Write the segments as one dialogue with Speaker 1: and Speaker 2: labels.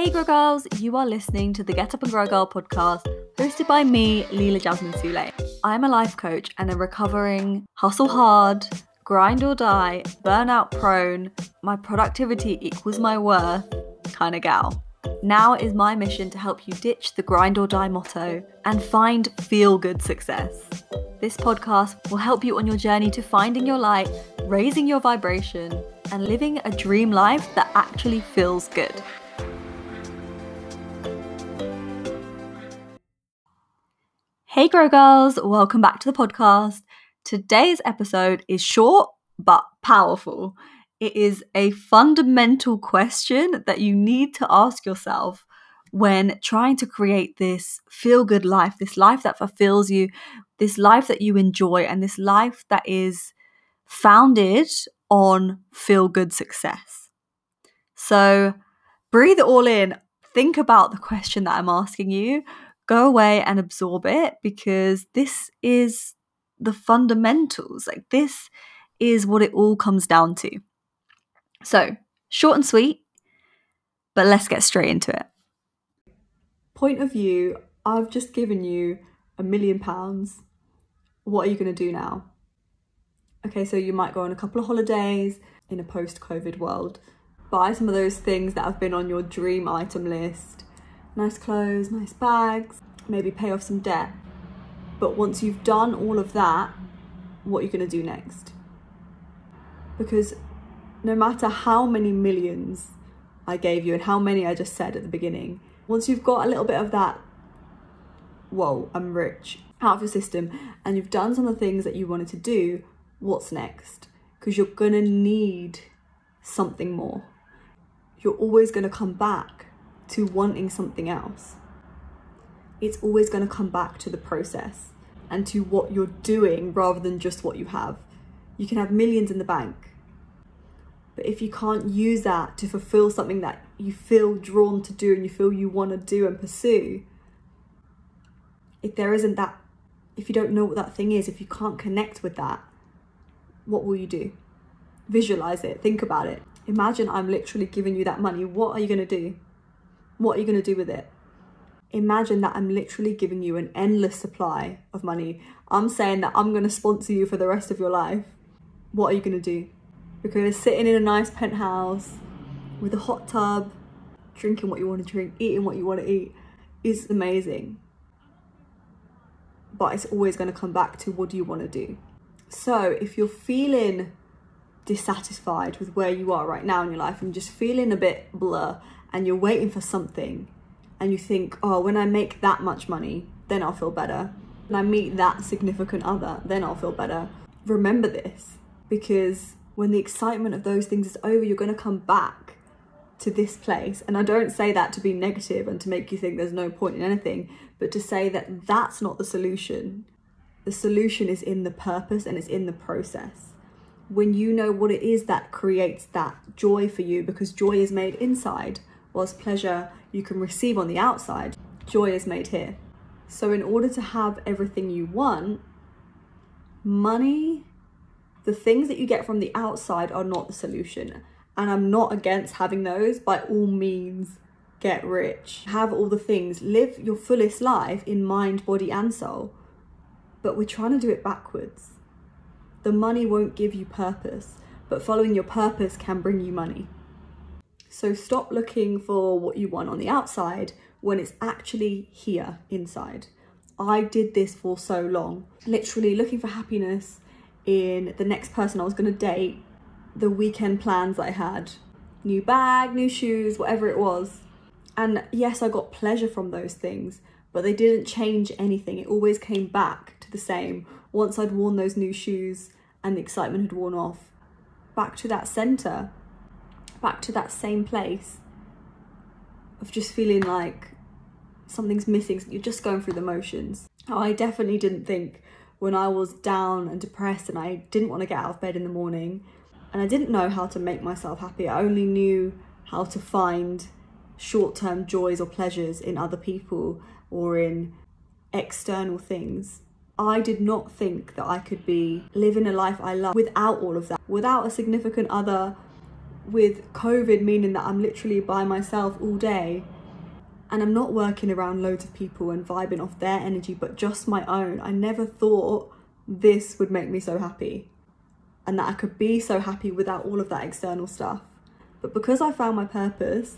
Speaker 1: Hey Grow Girls, you are listening to the Get Up and Grow Girl podcast, hosted by me, Leela Jasmine Sule. I'm a life coach and a recovering hustle hard, grind or die, burnout prone, my productivity equals my worth kind of gal. Now is my mission to help you ditch the grind or die motto and find feel good success. This podcast will help you on your journey to finding your light, raising your vibration, and living a dream life that actually feels good. Hey, Grow Girls, welcome back to the podcast. Today's episode is short but powerful. It is a fundamental question that you need to ask yourself when trying to create this feel good life, this life that fulfills you, this life that you enjoy, and this life that is founded on feel good success. So breathe it all in. Think about the question that I'm asking you. Go away and absorb it because this is the fundamentals. Like, this is what it all comes down to. So, short and sweet, but let's get straight into it. Point of view I've just given you a million pounds. What are you going to do now? Okay, so you might go on a couple of holidays in a post COVID world, buy some of those things that have been on your dream item list nice clothes, nice bags, maybe pay off some debt. But once you've done all of that, what are you going to do next? Because no matter how many millions I gave you and how many I just said at the beginning, once you've got a little bit of that, whoa, I'm rich, out of your system, and you've done some of the things that you wanted to do, what's next? Because you're going to need something more. You're always going to come back to wanting something else. It's always going to come back to the process and to what you're doing rather than just what you have. You can have millions in the bank, but if you can't use that to fulfill something that you feel drawn to do and you feel you want to do and pursue, if there isn't that, if you don't know what that thing is, if you can't connect with that, what will you do? Visualize it, think about it. Imagine I'm literally giving you that money. What are you going to do? What are you going to do with it? Imagine that I'm literally giving you an endless supply of money. I'm saying that I'm going to sponsor you for the rest of your life. What are you going to do? Because sitting in a nice penthouse with a hot tub, drinking what you want to drink, eating what you want to eat is amazing. But it's always going to come back to what do you want to do. So if you're feeling dissatisfied with where you are right now in your life and just feeling a bit blur and you're waiting for something and you think, oh, when I make that much money, then I'll feel better. When I meet that significant other, then I'll feel better. Remember this because when the excitement of those things is over, you're going to come back to this place. And I don't say that to be negative and to make you think there's no point in anything, but to say that that's not the solution. The solution is in the purpose and it's in the process. When you know what it is that creates that joy for you, because joy is made inside, whilst pleasure you can receive on the outside, joy is made here. So, in order to have everything you want, money the things that you get from the outside are not the solution. And I'm not against having those. By all means, get rich. Have all the things. Live your fullest life in mind, body, and soul. But we're trying to do it backwards. The money won't give you purpose, but following your purpose can bring you money. So stop looking for what you want on the outside when it's actually here inside. I did this for so long, literally looking for happiness in the next person I was going to date, the weekend plans I had, new bag, new shoes, whatever it was. And yes, I got pleasure from those things, but they didn't change anything. It always came back the same. Once I'd worn those new shoes and the excitement had worn off, back to that center, back to that same place of just feeling like something's missing. You're just going through the motions. I definitely didn't think when I was down and depressed and I didn't want to get out of bed in the morning and I didn't know how to make myself happy. I only knew how to find short term joys or pleasures in other people or in external things. I did not think that I could be living a life I love without all of that, without a significant other, with COVID meaning that I'm literally by myself all day and I'm not working around loads of people and vibing off their energy, but just my own. I never thought this would make me so happy and that I could be so happy without all of that external stuff. But because I found my purpose,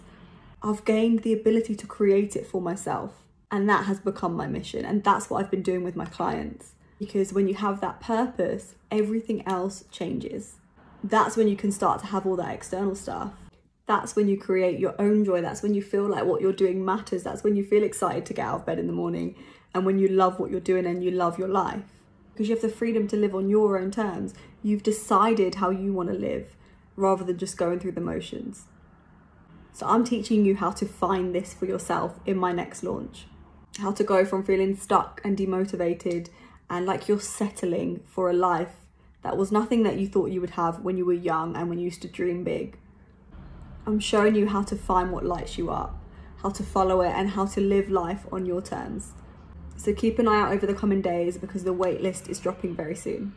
Speaker 1: I've gained the ability to create it for myself. And that has become my mission. And that's what I've been doing with my clients. Because when you have that purpose, everything else changes. That's when you can start to have all that external stuff. That's when you create your own joy. That's when you feel like what you're doing matters. That's when you feel excited to get out of bed in the morning and when you love what you're doing and you love your life. Because you have the freedom to live on your own terms. You've decided how you want to live rather than just going through the motions. So I'm teaching you how to find this for yourself in my next launch. How to go from feeling stuck and demotivated and like you're settling for a life that was nothing that you thought you would have when you were young and when you used to dream big. I'm showing you how to find what lights you up, how to follow it, and how to live life on your terms. So keep an eye out over the coming days because the waitlist is dropping very soon.